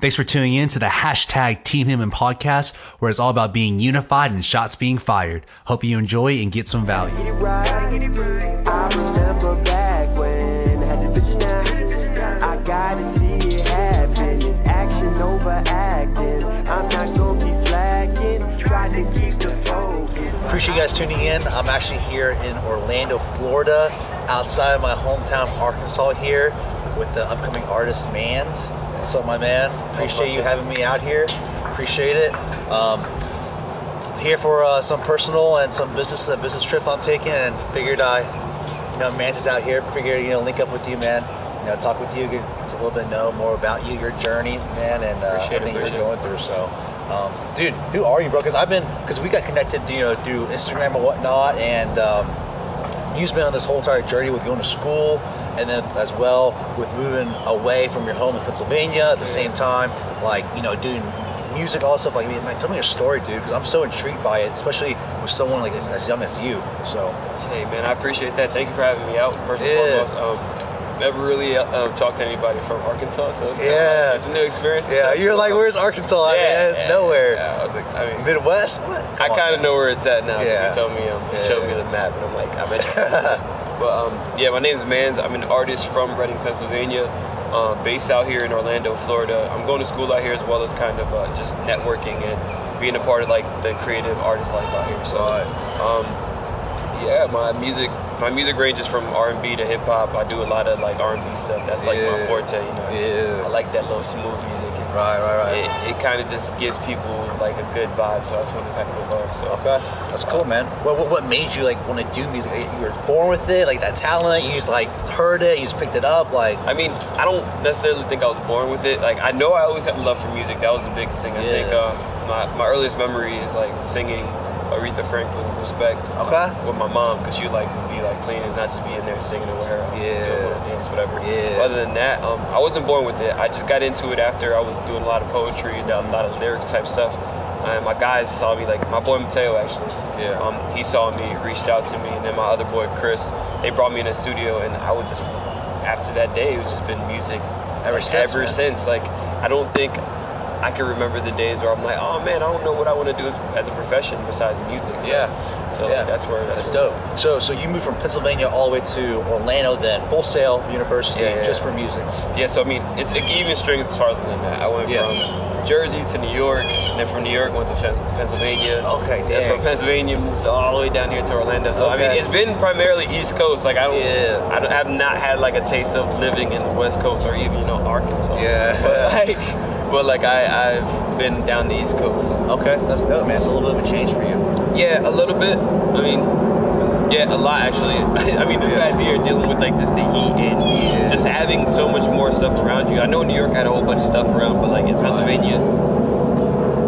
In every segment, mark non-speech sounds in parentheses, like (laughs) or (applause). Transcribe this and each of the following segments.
Thanks for tuning in to the hashtag Team Him podcast, where it's all about being unified and shots being fired. Hope you enjoy and get some value. Get right. I remember back when I had the vision now. I gotta see it happen. It's action over acting. I'm not gonna be slacking. Try to keep the focus. Appreciate you guys tuning in. I'm actually here in Orlando, Florida, outside of my hometown, Arkansas, here with the upcoming artist Mans. What's up, my man? Appreciate you having me out here. Appreciate it. Um, here for uh, some personal and some business uh, business trip I'm taking, and figured I, you know, Mans is out here. Figured you know, link up with you, man. You know, talk with you, get a little bit know more about you, your journey, man, and uh, Appreciate it, everything you're going through. So, um, dude, who are you, bro? Because I've been, because we got connected, you know, through Instagram and whatnot, and um, you've been on this whole entire journey with going to school, and then as well with moving away from your home in Pennsylvania at the same time, like you know, doing music, all stuff. Like, I mean, man, tell me your story, dude, because I'm so intrigued by it, especially with someone like as, as young as you. So, Hey man, I appreciate that. Thank you for having me out. First and Yeah. foremost, um, never really uh, um, talked to anybody from Arkansas, so it's Yeah. like, it's a new experience. yeah, stuff, you're like, where's Arkansas? yeah, man? It's yeah, nowhere. Yeah, I was like, I mean, Midwest? What? I kind of know where it's at now. Yeah. You told me, um, you Yeah. showed me the map, and I'm like, I'm at. (laughs) but um, yeah, my name's Mans. I'm an artist from Reading, Pennsylvania, um, based out here in Orlando, Florida. I'm going to school out here as well as kind of uh, just networking and being a part of like the creative artist life out here. So, um, yeah, my music, my music ranges from R&B to hip hop. I do a lot of like R&B stuff. That's like my forte. You know, Yeah. I like that little smooth music. Right, right, right. It, it kind of just gives people like a good vibe. So I just want to kind of go off. So. Okay, that's cool, man. What, what, what made you like want to do music? You were born with it, like that talent. You just like heard it, you just picked it up, like. I mean, I don't necessarily think I was born with it. Like, I know I always had a love for music. That was the biggest thing. I Yeah. think uh, my, my earliest memory is like singing Aretha Franklin, Respect, Okay. with my mom because she like like cleaning, not just be in there singing her. um, Yeah. dance, whatever. Yeah. Other than that, um, I wasn't born with it. I just got into it after I was doing a lot of poetry, and a lot of lyric type stuff. And my guys saw me, like my boy Mateo actually. Yeah. Um, he saw me, reached out to me, and then my other boy Chris. They brought me in the studio, and I would just after that day, it's just been music Ever since, Ever man. since, like I don't think I can remember the days where I'm like, oh man, I don't know what I want to do as, as a profession besides music. So, Yeah. So yeah, that's where that's that's, where- dope. So, so you moved from Pennsylvania all the way to Orlando, then Full Sail University, Yeah, yeah. just for music. Yeah. So I mean, it's it even strings farther than that. I went Yeah. from Jersey to New York, and then from New York went to Pennsylvania. Okay, Then dang. from Pennsylvania moved all the way down here to Orlando. So I mean, it's been primarily East Coast. Like I don't, Yeah. I don't, have not had like a taste of living in the West Coast or even you know Arkansas. Yeah. But (laughs) like, but like I I've been down the East Coast. Okay, that's dope, man. It's a little bit of a change for you. Yeah, a little bit. I mean, yeah, a lot actually. (laughs) I mean, this guy's here dealing with like just the heat and Yeah. just having so much more stuff around you. I know New York had a whole bunch of stuff around, but like in Pennsylvania,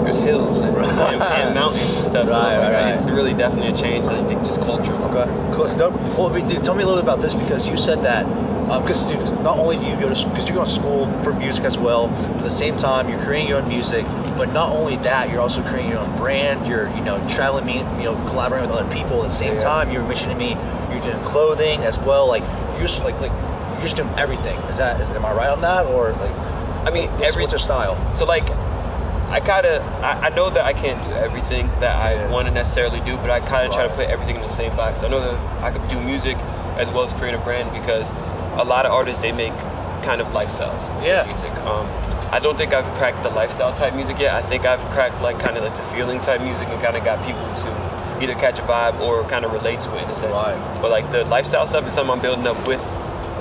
there's hills and, and, and mountains and stuff. so like, right, it's really definitely a change. I think just culture. Okay, cool. Dope. Well, tell me a little bit about this because you said that. Um, because, dude, not only do you go to because you go to school for music as well. At the same time, you're creating your own music, but not only that, you're also creating your own brand. You're, you know, traveling, me, you know, collaborating with other people. At the same Yeah. time, you're mentioning me. You're doing clothing as well. Like you're just like like you're just doing everything. Is that is, am I right on that or like I mean, what's, every what's your style? So like, I kind of I, I know that I can't do everything that I Yeah. want to necessarily do, but I kind of try to put everything in the same box. I know that I could do music as well as create a brand because a lot of artists they make kind of lifestyles. Yeah. Music. Um, I don't think I've cracked the lifestyle type music yet. I think I've cracked like kind of like the feeling type music and kind of got people to either catch a vibe or kind of relate to it in a sense. Right. But like the lifestyle stuff is something I'm building up with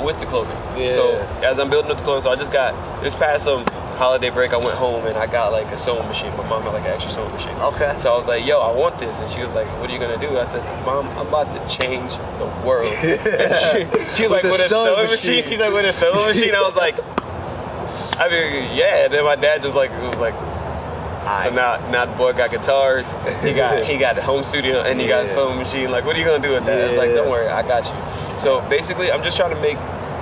with the clothing. Yeah. So as I'm building up the clothing, so I just got this past um holiday break. I went home and I got like a sewing machine. My mom had like an extra sewing machine. Okay. So I was like, "Yo, I want this," and she was like, "What are you gonna do?" I said, "Mom, I'm about to change the world." (laughs) She, she was like, With a "With a sewing sewing machine." machine?" She's like, "With a sewing machine?" I was like, "I mean, yeah." And then my dad just like was like. So now, now the boy got guitars. He got (laughs) he got a home studio and he got a sewing machine. Like, what are you gonna do with that? It's like, don't worry, I got you. So basically, I'm just trying to make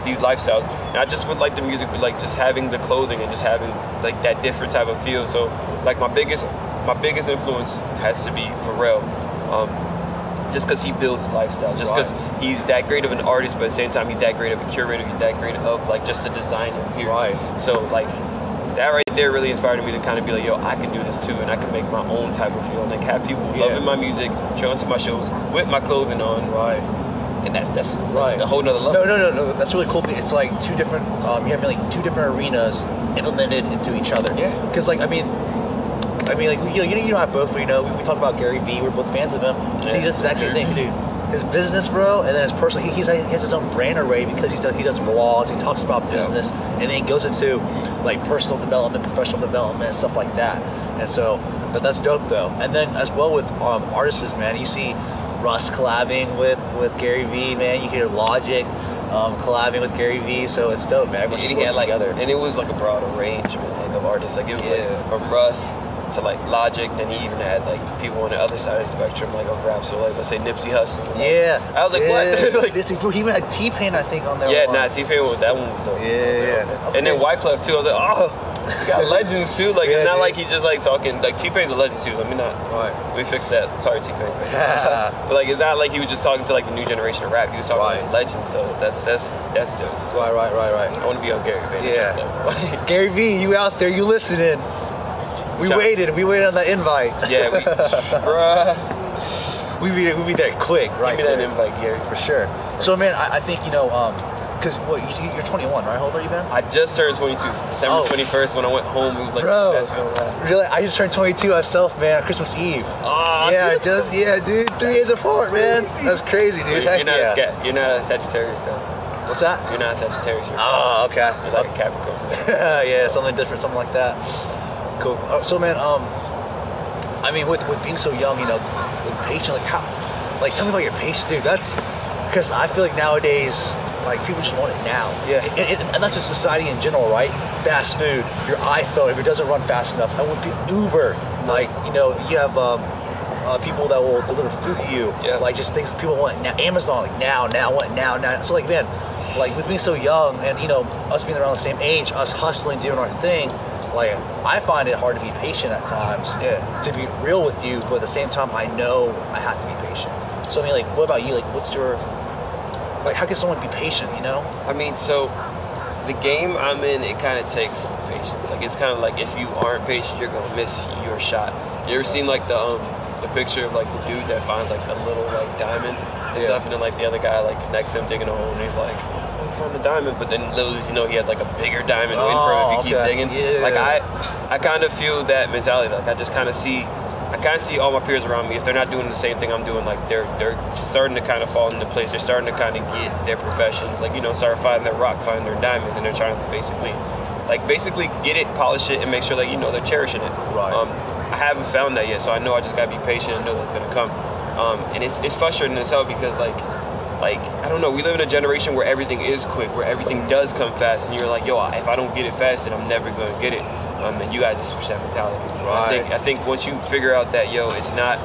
these lifestyles, not just with like the music, but like just having the clothing and just having like that different type of feel. So like my biggest my biggest influence has to be Pharrell. Um, just because he builds lifestyle, just because Right. he's that great of an artist, but at the same time he's that great of a curator, he's that great of like just a designer. Period. Right. So like that right there really inspired me to kind of be like, yo, I can do this too, and I can make my own type of feel, and like have people Yeah. loving my music, showing to my shows with my clothing on, Right. And that's that's Right. a whole nother level. No, no, no, no. That's really cool. It's like two different. Um, you have like two different arenas implemented into each other. Yeah. Because like I mean, I mean like you know you know you know I both you know we, we talk about Gary Vee. We're both fans of him. Yeah. He does the exact same thing, dude. His business, bro, and then his personal. He, he's, he has his own brand array because he does he does vlogs. He talks about Yeah. business, and then he goes into like personal development, professional development, and stuff like that. And so, but that's dope though. And then as well with um, artists, man, you see Russ collabing with with Gary Vee, man. You hear Logic um, collabing with Gary Vee, so it's dope, man. And Everyone's he had like, together. and it was like a broad arrangement like, of artists. Like it was Yeah. like from Russ to like Logic. Then he even had like people on the other side of the spectrum, like of rap. So like let's say Nipsey Hussle. yeah, I was like, yeah. what? (laughs) like, this is bro. He even had T Pain, I think, on there. yeah, nah. T Pain was that one was dope. Yeah, yeah. And then Okay. Wyclef too. I was like, oh, (laughs) got legends too. Like Yeah, it's not dude. like he's just like talking. Like T Pain's a legend too. Let me not. Right. We me fix that. Sorry, T Pain. (laughs) but like it's not like he was just talking to like the new generation of rap. He was talking Right. to legends. So that's that's that's dope. Right, right, right, right. I want to be on Gary Vee. Yeah. Gary Vee, you out there? You listening? We waited. We waited on the invite. yeah, we, (laughs) bruh. we be we be there quick, right? Give me that there. invite, Gary. for sure. So, man, I, I think you know, um, because what you, you're 21, right? How old are you, Ben? I just turned 22. December Oh. 21st when I went home. It was like Bro, the best feeling really? I just turned 22 myself, man. Christmas Eve. Aw, yeah, just yeah, dude. Three days apart, man. That's crazy, dude. You're, you're not yeah. a scat. You're not a Sagittarius though. What's that? You're not a Sagittarius. You're, Oh, okay. you're like a Capricorn. (laughs) yeah, something different, something like that. Cool. Uh, so, man, um, I mean, with with being so young, you know, with patient, like how, like tell me about your patience, dude. That's because I feel like nowadays, like people just want it now. Yeah. And, and, and that's just society in general, right? Fast food, your iPhone, if it doesn't run fast enough, I would be Uber. Like, you know, you have um, uh, people that will deliver food to you. Yeah. Like just things people want now. Amazon, like now, now, want now, now. So like, man, like with being so young and you know us being around the same age, us hustling, doing our thing. Like I find it hard to be patient at times. Yeah. To be real with you, but at the same time, I know I have to be patient. So I mean, like, what about you? Like, what's your like? How can someone be patient? You know? I mean, so the game I'm in, it kind of takes patience. Like it's kind of like if you aren't patient, you're gonna miss your shot. You ever seen like the um the picture of like the dude that finds like a little like diamond and Yeah. stuff, and then like the other guy like next to him digging a hole, and he's like, "Oh, I found a diamond," but then little does you know he had like a bigger diamond waiting for him if Oh, he keep digging. Yeah. Like I, I kind of feel that mentality. Like I just kind of see. I kind of see all my peers around me. If they're not doing the same thing I'm doing, like they're they're starting to kind of fall into place. They're starting to kind of get their professions, like you know, start finding their rock, finding their diamond, and they're trying to basically, like basically get it, polish it, and make sure that you know they're cherishing it. Right. Um, I haven't found that yet, so I know I just gotta be patient and know that's gonna come. Um, and it's it's frustrating as hell because like like I don't know, we live in a generation where everything is quick, where everything does come fast, and you're like, yo, if I don't get it fast, then I'm never gonna get it. Um, and you gotta just switch that mentality. I think I think once you figure out that yo, it's not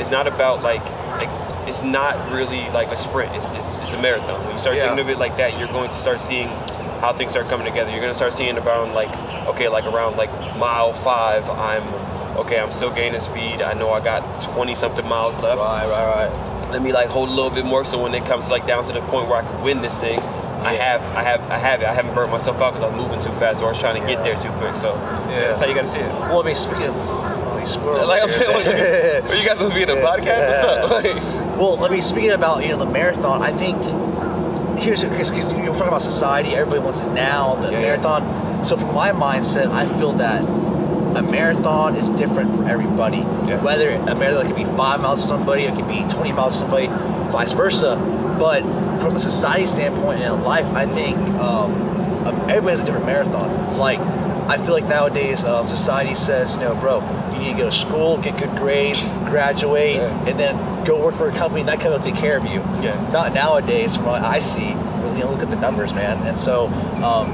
it's not about like like it's not really like a sprint. It's it's, it's a marathon. When you start Yeah. thinking of it like that, you're going to start seeing how things start coming together. You're gonna start seeing around like okay, like around like mile five, I'm okay. I'm still gaining speed. I know I got 20 something miles left Right, right, right. let me like hold a little bit more so when it comes like down to the point where I can win this thing, I have I have I have it. I haven't burnt myself out because I'm moving too fast or I was trying to get there too quick. So Yeah. that's how you gotta see it. Well, I mean, speaking of all these squirrels, Like I'm out saying, here. (laughs) what, you guys supposed to be in a podcast? What's up? Like, Well, let me speaking about you know the marathon. I think here's because you're talking about society. Everybody wants it now. The Yeah, yeah. marathon. So from my mindset, I feel that a marathon is different for everybody. Yeah. Whether a marathon could be five miles for somebody, it could be 20 miles for somebody, vice versa. But from a society standpoint and in life, I think um, everybody has a different marathon. Like. I feel like nowadays um, society says, you know, bro, you need to go to school, get good grades, graduate, Yeah. and then go work for a company. And That company will take care of you. Yeah. Not nowadays, from what I see. Really, you know, look at the numbers, man. And so, um,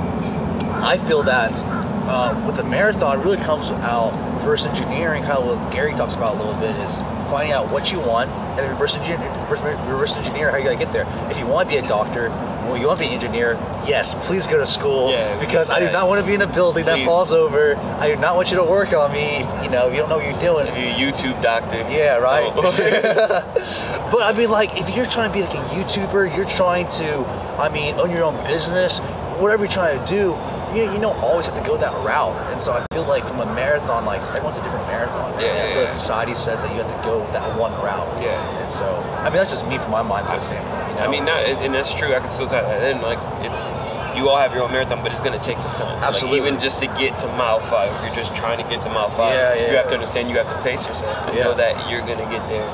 I feel that uh, with the marathon, it really comes out reverse engineering. Kind of what Gary talks about a little bit is finding out what you want and then reverse engineer, reverse engineer how you gotta get there. If you want to be a doctor, well, you want to be an engineer, yes, please go to school Yeah, because I do not want to be in a building that falls over. I do not want you to work on me. You know, if you don't know what you're doing. Be a YouTube doctor. Yeah, right. Oh. (laughs) (laughs) but I mean, like, if you're trying to be like a YouTuber, you're trying to, I mean, own your own business, whatever you're trying to do, you know, you don't always have to go that route. And so I feel like from a marathon, like everyone's a different. Yeah, yeah, yeah. society says that you have to go that one route. Yeah. And so, I mean, that's just me from my mindset standpoint. You know? I mean, not, and that's true. I can still tie that in. Like, it's you all have your own marathon, but it's gonna take some time. Absolutely. Like, even just to get to mile five, if you're just trying to get to mile five, Yeah, yeah, you have to understand you have to pace yourself and Yeah. know that you're gonna get there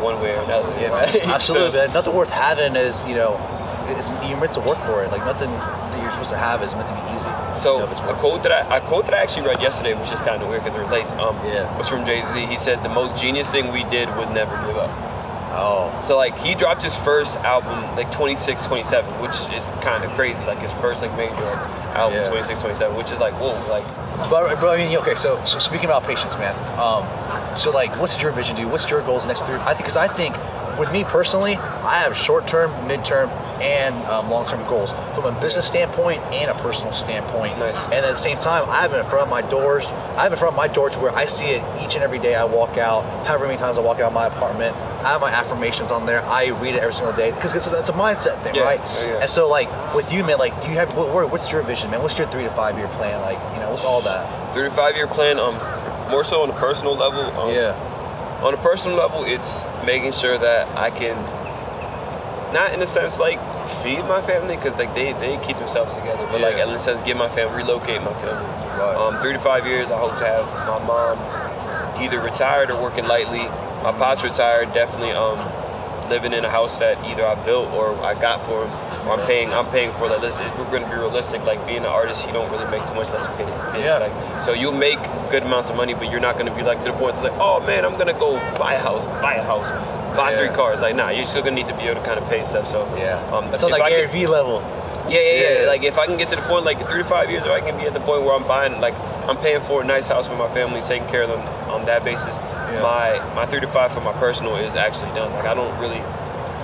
one way or another. Yeah, man. (laughs) Absolutely, So- man. Nothing worth having is, you know, is, you're meant to work for it. Like nothing that you're supposed to have is meant to be easy. So You know, if it's a quote that I a quote that I actually read yesterday, which is kind of weird because it relates. Um, Yeah. was from Jay Z. He said the most genius thing we did was never give up. Oh, So like he dropped his first album like 26, 27, which is kind of crazy. Like his first like major album, Yeah. 26, 27, which is like whoa, like but, but I mean, okay. So, so speaking about patience, man. Um, so like, what's your vision, dude? What's your goals next three? I think, because I think, with me personally, I have short-term, mid-term, and um, long-term goals from a business standpoint and a personal standpoint. Nice. And at the same time, I have it in front of my doors. I have it in front of my door to where I see it each and every day I walk out. However many times I walk out of my apartment, I have my affirmations on there. I read it every single day because it's, it's a mindset thing, Yeah, right? yeah, yeah. And so, like with you, man, like, do you have what, what- what's your vision, man? What's your three to five year plan? Like, you know, what's all that? three to five year plan. Um, more so on a personal level. Um, On a personal level, it's making sure that I can, not in a sense like feed my family, because like they, they keep themselves together, but like Yeah. in a sense give my family, relocate my family. Right. Um, three to five years, I hope to have my mom either retired or working lightly. My pop's retired, definitely um, living in a house that either I built or I got for him. I'm paying, I'm paying for that. Listen, if we're gonna be realistic, like being an artist, you don't really make too much unless you get Yeah. Like, so you'll make good amounts of money, but you're not gonna be like to the point that's like, oh man, I'm gonna go buy a house, buy a house, buy Yeah. three cars. Like, nah, you're still gonna need to be able to kind of pay stuff. So Yeah. um, That's on like that I Gary Vee level. yeah, yeah, yeah, Yeah. Like if I can get to the point, like three to five years, or I can be at the point where I'm buying, like I'm paying for a nice house for my family, taking care of them on that basis. Yeah. My my three to five for my personal is actually done. Like I don't really,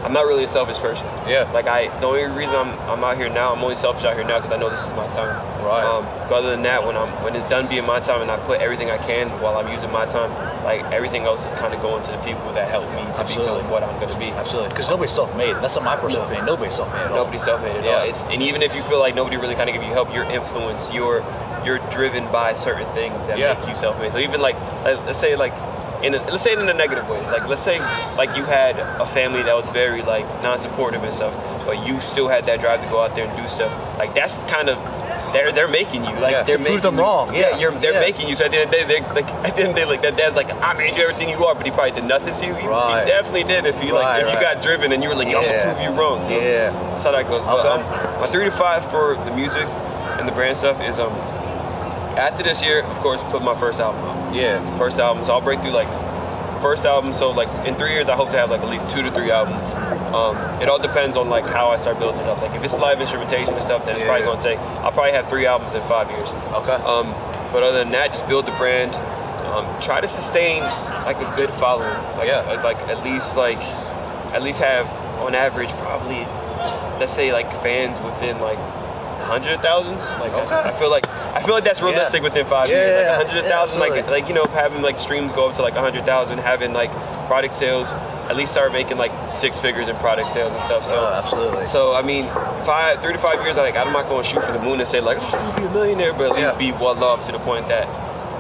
I'm not really a selfish person. Yeah. Like I, the only reason I'm I'm out here now, I'm only selfish out here now because I know this is my time. Right. Um, but other than that, when I'm when it's done being my time and I put everything I can while I'm using my time, like everything else is kind of going to the people that help me to Absolutely. become what I'm gonna be. Absolutely. Because nobody's self made. That's not my personal No. opinion. Nobody's self made at all. Nobody's self-made at Yeah. all. It's, and even if you feel like nobody really kind of give you help, you're influenced. You're you're driven by certain things that Yeah. make you self-made. So even like like, let's say like in a, let's say it in a negative way. Like let's say like you had a family that was very like non-supportive and stuff, but you still had that drive to go out there and do stuff. Like that's kind of they're they're making you like Yeah, they're to prove making them you- wrong. Yeah, you're they're yeah. making you. So at the end of the day, like (laughs) at the end of the day, like that dad's like I made you everything you are, but he probably did nothing to you. He, he Right. definitely did if you Right, like if you right. got driven and you were like, I'm Yeah. gonna prove you wrong. So Yeah. that's how that goes. But, um, my three to five for the music and the brand stuff is um after this year, of course, put my first album out. Yeah. First album, so I'll break through like first album. So like in three years, I hope to have like at least two to three albums. Um, it all depends on like how I start building it up. Like if it's live instrumentation and stuff, then it's probably Yeah. gonna take. I'll probably have three albums in five years. Okay. Um, but other than that, just build the brand. Um, try to sustain like a good following. Like, Yeah. like, like at least like at least have on average probably let's say like fans within like hundred thousands. Like Okay. I, I feel like I feel like that's realistic Yeah. within five Yeah, years. yeah, Like hundred thousand, Yeah, like like you know having like streams go up to like a hundred thousand, having like product sales at least start making like six figures in product sales and stuff. So Oh, absolutely. so I mean, five, three to five years, like I'm not going to shoot for the moon and say like, oh, be a millionaire, but at least Yeah. be well off to the point that,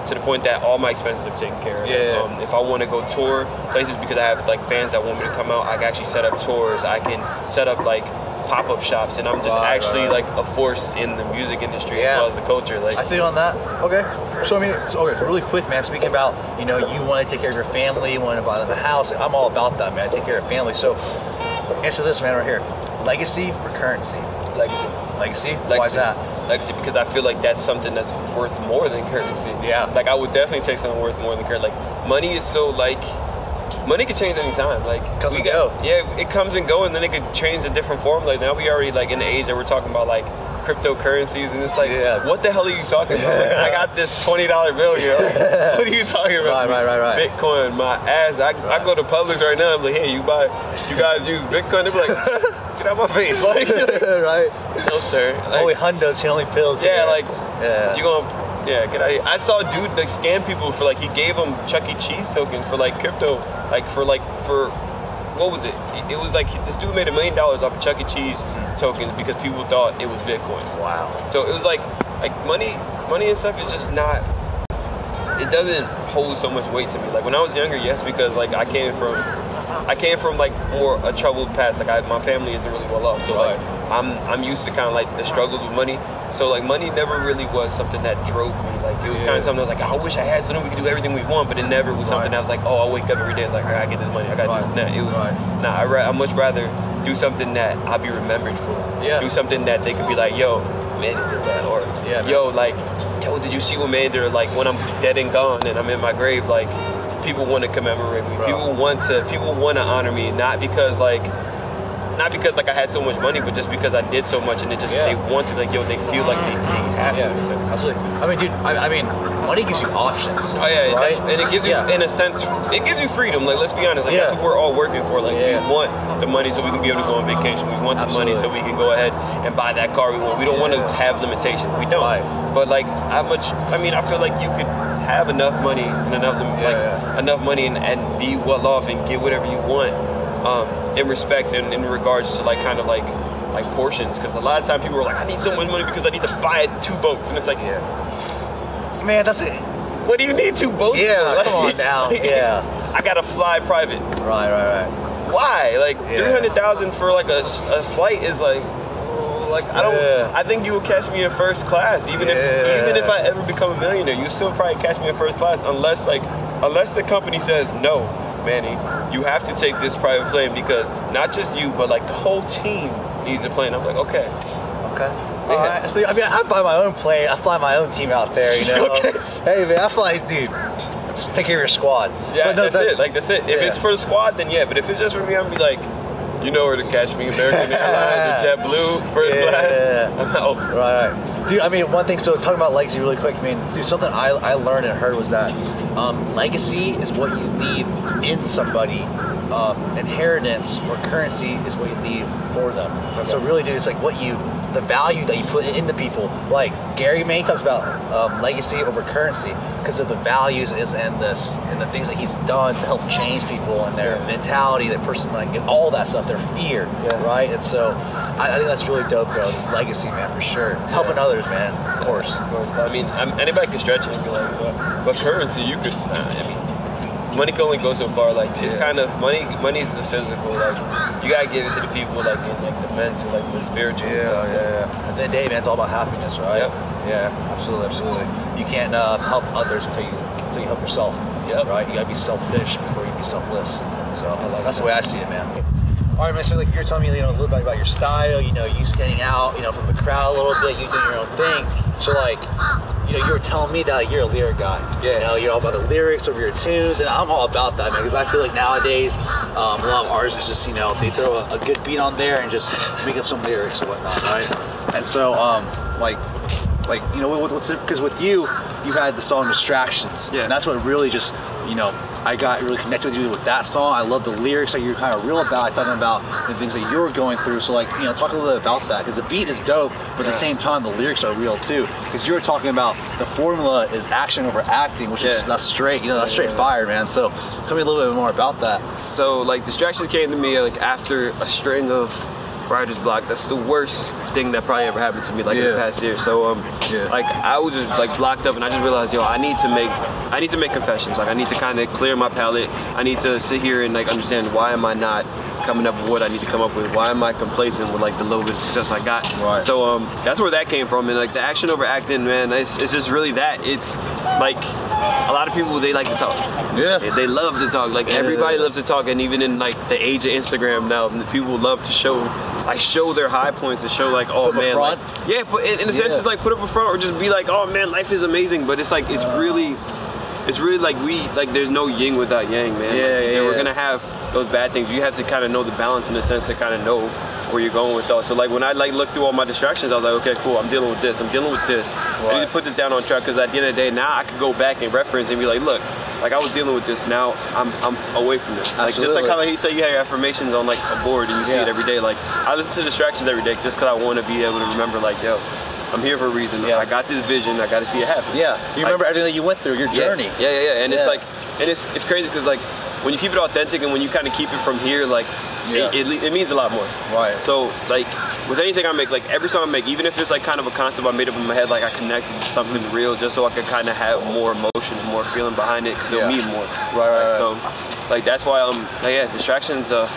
to the point that all my expenses are taken care of. Yeah. Um, if I want to go tour places because I have like fans that want me to come out, I can actually set up tours. I can set up like pop-up shops, and I'm just Right, actually right. like a force in the music industry Yeah. as well as the culture. Like, I feel on that. Okay. So I mean, so, okay. Really quick, man. Speaking about, you know, you want to take care of your family, you want to buy them a house. I'm all about that, man. I take care of family. So answer this, man, right here. Legacy or currency? legacy. Legacy. Legacy. Why is that? Legacy because I feel like that's something that's worth more than currency. Yeah. Like I would definitely take something worth more than currency. Like money is so like money can change any time. Like Comes we go. yeah, it comes and go and then it could change a different form. Like now we already like in the age that we're talking about like cryptocurrencies and it's like Yeah. what the hell are you talking about? Like, I got this twenty dollar bill. Like, (laughs) what are you talking about? Right, right, right, right. Bitcoin, my ass. I, I go to Publix right now. I'm like, hey, you buy, you guys use Bitcoin? They're like, (laughs) get out of my face, (laughs) like, right. no sir. Like, only hundos, he only pills. yeah, here. like Yeah. you gonna yeah get out of here. I saw a dude like scam people for like he gave them Chuck E. Cheese tokens for like crypto, like for like for what was it? It was like this dude made a million dollars off of Chuck E. Cheese mm-hmm. tokens because people thought it was bitcoins. Wow. So it was like like money, money and stuff is just not. It doesn't hold so much weight to me. Like when I was younger, yes, because like I came from, I came from like more a troubled past. Like I, my family isn't really well off, so like I'm I'm used to kind of like the struggles with money. So like money never really was something that drove me. Like it was kind of something that was like I wish I had so then we could do everything we want, but it never was something Right. that was like oh I wake up every day like I get this money, I gotta Right. do this and that. It was Right. nah. I ra- I much rather do something that I'll be remembered for. Yeah. Do something that they could be like yo man did that or Yeah, man. yo like yo did you see what man did? Or, like when I'm dead and gone and I'm in my grave like people want to commemorate me. Bro. People want to people want to honor me not because like not because like I had so much money, but just because I did so much, and it just Yeah. they want to like yo, they feel like they, they have to. a sense. absolutely. I mean, dude, I, I mean, money gives you options. Oh yeah, right? and it gives you, Yeah. in a sense, it gives you freedom. Like let's be honest, like Yeah. that's what we're all working for. Like Yeah. we want the money so we can be able to go on vacation. We want the money so we can go ahead and buy that car we want. We don't want to have limitations. We don't. Right. But like how much? I mean, I feel like you could have enough money and enough like yeah. enough money and, and be well off and get whatever you want. Um, in respect and in regards to like kind of like like portions because a lot of times people are like I need so much money because I need to buy two boats and it's like Yeah. Man, that's it. what do you need two boats Yeah, for? come on (laughs) now. Yeah. I gotta fly private. Right, right, right. Why? Like Yeah. three hundred thousand for like a, a flight is like, like I don't. Yeah. I think you would catch me in first class, even Yeah. if even if I ever become a millionaire, you still probably catch me in first class unless like unless the company says no, Manny, you have to take this private plane because not just you but like the whole team needs a plane. I'm like, okay, Okay. All right. I mean, I buy my own plane. I fly my own team out there. You (laughs) know. Okay. Hey, man, I fly, dude. Just take care of your squad. yeah, no, that's, it. Like that's it. If yeah. it's for the squad, then yeah. But if it's just for me, I'm be like. You know where to catch me, American (laughs) Airlines JetBlue, first Yeah. class. (laughs) I'm. Right, right. Dude, I mean, one thing, so talking about legacy really quick, I mean, dude, something I, I learned and heard was that um, legacy is what you leave in somebody. Um, inheritance or currency is what you leave for them. So really, dude, it's like what you, the value that you put into people. Like Gary Vee talks about um, legacy over currency because of the values is and this and the things that he's done to help change people and their mentality, their person, like and all that stuff, their fear, Yeah. right? And so I, I think that's really dope, bro. This legacy, man, for sure. Helping others, man, of course. Of course. I mean, I'm, anybody can stretch it and be like, but, but currency, you could. Nah, I mean, money can only go so far. Like it's Yeah. kind of money. Money is the physical. Like you gotta give it to the people, like in like the mental, like the spiritual stuff. So, At the end of the day, man, it's all about happiness, right? Yep. Yeah, absolutely, absolutely. You can't uh, help others until you until you help yourself. Yep. Right? You gotta be selfish before you be selfless. So like that's that. the way I see it, man. All right, man. So like you're telling me, you know, a little bit about your style. You know, you standing out, you know, from the crowd a little bit. You doing your own thing. So like, you know, you were telling me that like, you're a lyric guy. Yeah. You know, you're all about the lyrics over your tunes, and I'm all about that, man. Because I feel like nowadays, um, a lot of artists just, you know, they throw a, a good beat on there and just make up some lyrics and whatnot, right? And so, um, like, like you know, what, what's because with you, you had the song "Distractions," Yeah. and that's what really just, you know, I got really connected with you with that song. I love the lyrics that you're kind of real about, talking about the things that you're going through. So, like, you know, talk a little bit about that because the beat is dope, but at the same time, the lyrics are real too. Because you were talking about the formula is action over acting, which is that's straight, you know, that's straight Yeah. fire, man. So, tell me a little bit more about that. So like distractions came to me like after a string of writer's block. That's the worst thing that probably ever happened to me like in the past year. So um Yeah. like I was just like blocked up and I just realized yo I need to make I need to make confessions. Like I need to kind of clear my palate. I need to sit here and like understand why am I not coming up with what I need to come up with. Why am I complacent with like the little bit of success I got? Right. So um that's where that came from and like the action over acting man it's, it's just really that. It's like a lot of people they like to talk. Yeah. They- They love to talk. Like Yeah. everybody loves to talk, and even in like the age of Instagram now, people love to show, like show their high points and show like, oh Put man, like, yeah. But in, in a sense, it's like put up a front or just be like, oh man, life is amazing. But it's like it's really, it's really like we like there's no yin without yang, man. Yeah, Like, yeah, We're gonna have those bad things. You have to kind of know the balance in the sense to kind of know where you're going with those. So like when I like look through all my distractions, I was like, okay, cool. I'm dealing with this. I'm dealing with this. I need to put this down on track because at the end of the day, now I can go back and reference and be like, look, like I was dealing with this. Now I'm I'm away from this. Like just Absolutely. like how he said, you have your affirmations on like a board and you see it every day. Like I listen to distractions every day just because I want to be able to remember, like, yo, I'm here for a reason. Yeah. I got this vision. I got to see it happen. Yeah, you remember Like- everything that you went through, your journey. Yeah, yeah, yeah. And Yeah. it's like, and it's it's crazy because like when you keep it authentic and when you kind of keep it from here, like Yeah. it, it, it means a lot more. Right. So like with anything I make, like every song I make, even if it's like kind of a concept I made up in my head, like I connected to something real, just so I could kind of have more emotion, and more feeling behind it, because Yeah. it'll mean more. Right, right, Like, So, like that's why um, like, yeah, distractions. Uh,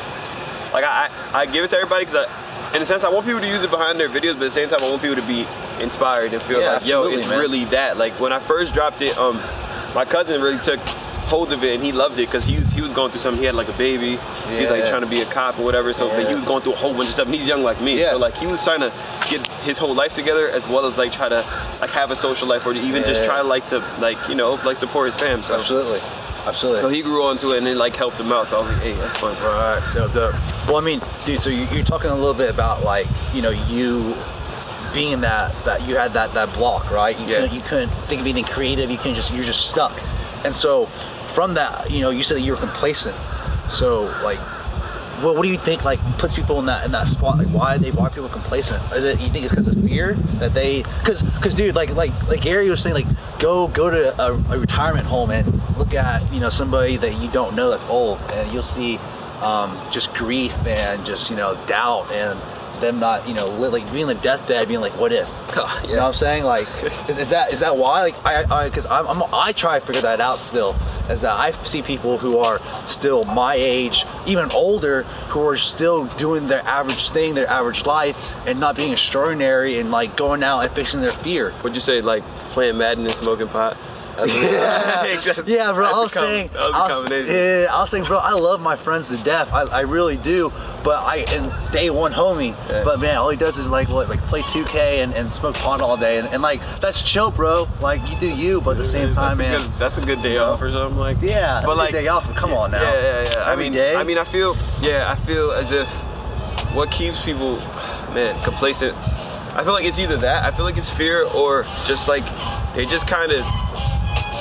like I, I, I give it to everybody because in a sense I want people to use it behind their videos, but at the same time I want people to be inspired and feel Yeah, like, yo, it's man. really that. Like when I first dropped it, um, my cousin really took hold of it and he loved it because he was he was going through something. He had like a baby. He's like trying to be a cop or whatever. So but Yeah. he was going through a whole bunch of stuff. And he's young like me. Yeah. So like he was trying to get his whole life together as well as like try to like have a social life or even just try like to like you know like support his fam. So Absolutely. Absolutely. so he grew onto it and it like helped him out. So I was like, hey, that's fun. Right, dope, dope. Well, I mean, dude, so you, you're talking a little bit about like, you know, you being that that you had that that block, right? You Yeah. couldn't you couldn't think of anything creative. You couldn't just you're just stuck. And so from that, you know, you said that you were complacent. So like, what, what do you think like puts people in that in that spot? Like, why they why people complacent? Is it you think it's because of fear that they because because dude like like like Gary was saying like go go to a, a retirement home and look at you know somebody that you don't know that's old and you'll see um, just grief and just you know doubt and them not you know li- like being on the deathbed being like what if (laughs) you know what I'm saying like is, is that is that why like I I because I'm, I'm I try to figure that out still is that I see people who are still my age even older who are still doing their average thing their average life and not being extraordinary and like going out and fixing their fear What'd you say? Like playing Madden and smoking pot? (laughs) (laughs) That's- Yeah, bro. I was saying, that was a I was, yeah, I was saying, bro. I love my friends to death. I, I really do. But I and day one homie. Yeah. But man, all he does is like what, like play 2K and, and smoke pot all day, and, and like that's chill, bro. Like you do you, but at the same time, that's man. A good, that's a good day off or something like. yeah, but but like day off. Come on now. Yeah, yeah, yeah. Every I mean, day? I mean, I feel, yeah, I feel as if what keeps people, man, complacent. I feel like it's either that. I feel like it's fear or just like they just kind of,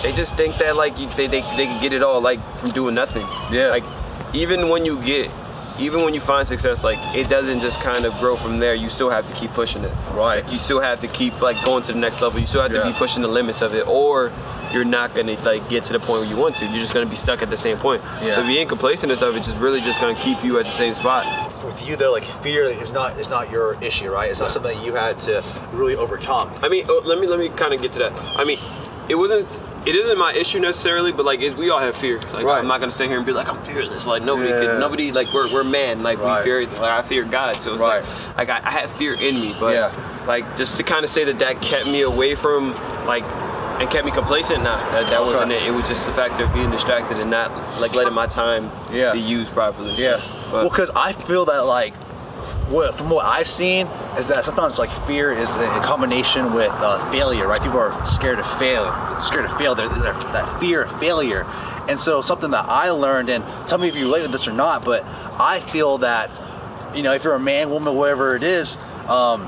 they just think that like you, they, they they can get it all like from doing nothing. Yeah. Like even when you get. Even when you find success, like it doesn't just kind of grow from there. You still have to keep pushing it. Right. Like, you still have to keep like going to the next level. You still have to be pushing the limits of it, or you're not gonna like get to the point where you want to. You're just gonna be stuck at the same point. Yeah. So being complacent and stuff, it's just really just gonna keep you at the same spot. With you though, like fear is not is not your issue, right? It's not something that you had to really overcome. I mean, oh, let me let me kind of get to that. I mean, it wasn't. It isn't my issue necessarily, but like we all have fear. Like Right. I'm not gonna sit here and be like I'm fearless. Like nobody Yeah. can. Nobody like we're we're man. Like Right. we fear. Like I fear God. So it's Right. like like I, I have fear in me, but Yeah. like just to kind of say that that kept me away from like and kept me complacent. Nah, that, that wasn't it. It was just the fact of being distracted and not like letting my time Yeah. be used properly. Yeah. But, well, because I feel that like, what, from what I've seen, is that sometimes like fear is a combination with uh, failure, right? People are scared of fail, scared of fail. They're, they're, that fear of failure, and so something that I learned, and tell me if you relate with this or not, but I feel that, you know, if you're a man, woman, whatever it is, um,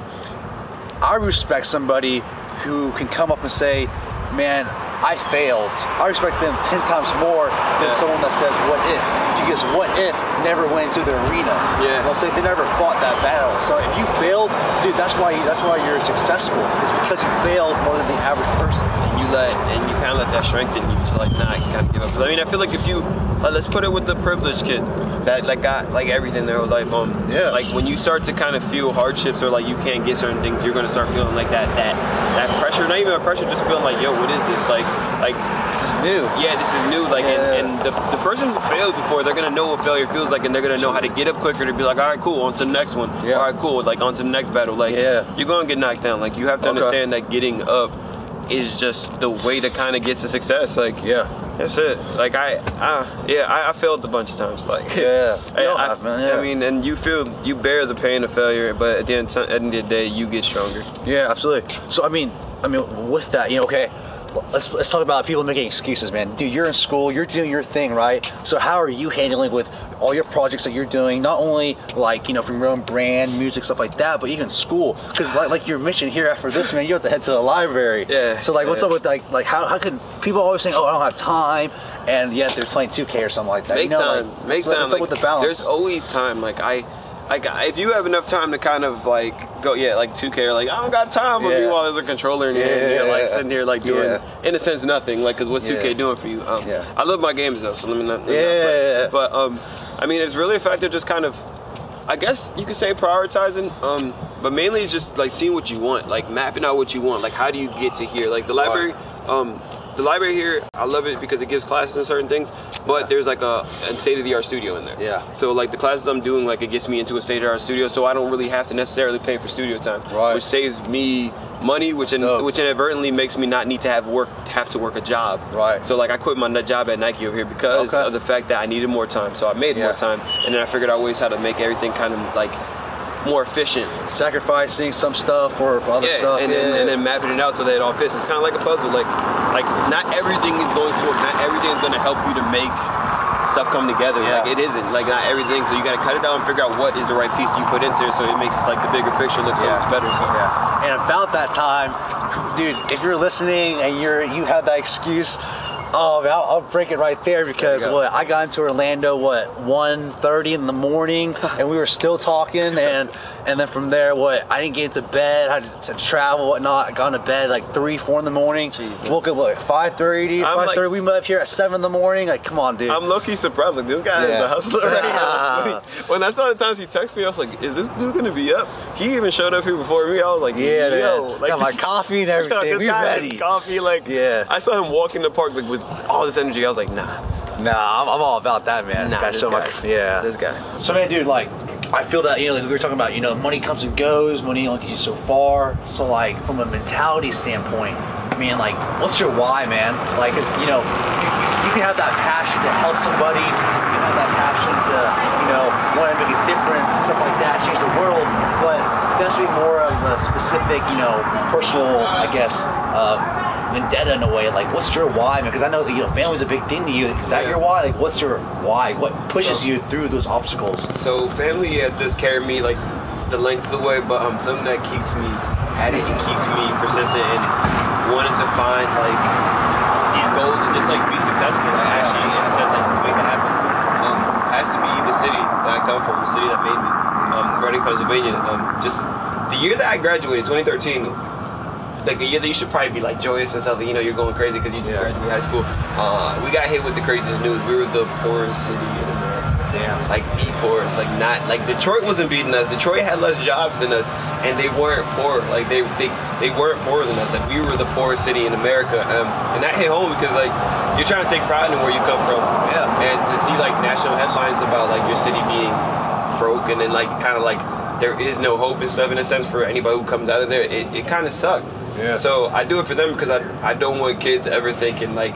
I respect somebody who can come up and say, "Man, I failed." I respect them ten times more than Yeah. someone that says, "What if?" Because what if never went into the arena. Yeah. You know what I'm saying? They never fought that battle. So if you failed, dude, that's why you, that's why you're successful. It's because you failed more than the average person. and you let and you kind of let that strengthen you to like nah, you gotta give up. I mean, I feel like if you uh, let's put it with the privileged kid that like got like everything their whole life. Um, Yeah. Like when you start to kind of feel hardships or like you can't get certain things, you're gonna start feeling like that that that pressure. Not even a pressure, just feeling like yo, what is this? Like like It's new. yeah, this is new. Like, Yeah. and, and the, the person who failed before, they're gonna know what failure feels like, and they're gonna know how to get up quicker to be like, all right, cool, on to the next one. Yeah. All right, cool, like on to the next battle. Like, Yeah. you're gonna get knocked down. Like, you have to Okay. understand that getting up is just the way to kind of get to success. Like, Yeah. that's it. Like, I, I yeah, I, I failed a bunch of times. Like, Yeah. (laughs) I, I- have, man, yeah. I mean, and you feel you bear the pain of failure, but at the end, at the end of the day, you get stronger. Yeah, absolutely. So I mean, I mean, with that, you know, okay, let's let's talk about people making excuses, man. Dude, you're in school, you're doing your thing, right? So how are you handling with all your projects that you're doing? Not only like you know from your own brand, music, stuff like that, but even school. Because like like your mission here after this, man, you have to head to the library. Yeah, So like, what's yeah. up with like like how how can people always saying, oh, I don't have time, and yet they're playing 2K or something like that. make you know, time. like, make time. Like, with the balance? There's always time. Like I, like if you have enough time to kind of like go, yeah, like 2K, like I don't got time. But Yeah. meanwhile, there's a controller in your hand. and You're like sitting here like doing, Yeah. in a sense, nothing. Like, cause what's 2K doing for you? Um, Yeah. I love my games though, so let me not. Let Yeah, yeah, yeah. But um, I mean, it's really a factor just kind of, I guess you could say prioritizing, um, but mainly it's just like seeing what you want, like mapping out what you want, like how do you get to here? Like the library, um, the library here, I love it because it gives classes and certain things, but there's like a, a state of the art studio in there. Yeah. So like the classes I'm doing, like it gets me into a state of the art studio, so I don't really have to necessarily pay for studio time, Right. which saves me money, which in, which inadvertently makes me not need to have work have to work a job. Right. So like I quit my job at Nike over here because Okay. of the fact that I needed more time. So I made Yeah. more time, and then I figured out ways how to make everything kind of like more efficient. Sacrificing some stuff for, for other Yeah, stuff. and, then, and then mapping it out so that it all fits. It's kind of like a puzzle. Like, like not everything is going to work. Not everything is going to help you to make stuff come together. Yeah. Like it isn't. Like not everything. So you got to cut it down and figure out what is the right piece you put into it, so it makes like the bigger picture look so much better. So Yeah. And about that time, dude, if you're listening and you're you have that excuse, oh man, I'll, I'll break it right there because go. what I got into Orlando what 1.30 in the morning (laughs) and we were still talking and and then from there what I didn't get into bed, I had to travel whatnot. I got into bed like three, four in the morning. Jeez. Woke up like 5.30, I'm 5.30. like- we met up here at seven in the morning. Like, come on, dude. I'm low key surprised. Like this guy is a hustler right Yeah. now. (laughs) When, I saw the times he texted me, I was like, "Is this dude gonna be up?" He even showed up here before me. I was like, yeah, yo, man. like got my coffee and (laughs) everything. we ready. Coffee, like Yeah. I saw him walk in the park like with all this energy. I was like, nah, Nah, I'm, I'm all about that, man. nah, Gotta this show my- guy, yeah. this guy. So man, dude, like, I feel that you know, like we were talking about, you know, money comes and goes, money only gets you so far. So like, from a mentality standpoint, man, like, what's your why, man? Like, cause you know, you, you can have that passion to help somebody, you can have that passion to, you know, want to make a difference, stuff like that, change the world. But that's to be more of a specific, you know, personal, I guess. Uh, vendetta in a way like what's your why because i know that you know family's a big thing to you is that Yeah. your why like what's your why what pushes So- you through those obstacles So family has just carried me like the length of the way, but um, something that keeps me at it and keeps me persistent and wanting to find like these goals and just like be successful. Like actually, in a sense, like to make it happen. Um, has to be the city that I come from, the city that made me. Um, Reading, Pennsylvania. Um, just the year that I graduated, 2013. Like the year that you should probably be like joyous and stuff. You know, you're going crazy because you just graduated high school. Uh, we got hit with the craziest news. We were the poorest city in America damn like the poorest, like not like Detroit wasn't beating us. Detroit had less jobs than us, and they weren't poor. Like they they, they weren't poorer than us. Like we were the poorest city in America, um, and that hit home because like you're trying to take pride in where you come from. Yeah. And to see like national headlines about like your city being broke and then like kind of like there is no hope and stuff in a sense for anybody who comes out of there, it, it kind of sucked. Yeah. So I do it for them because I I don't want kids ever thinking like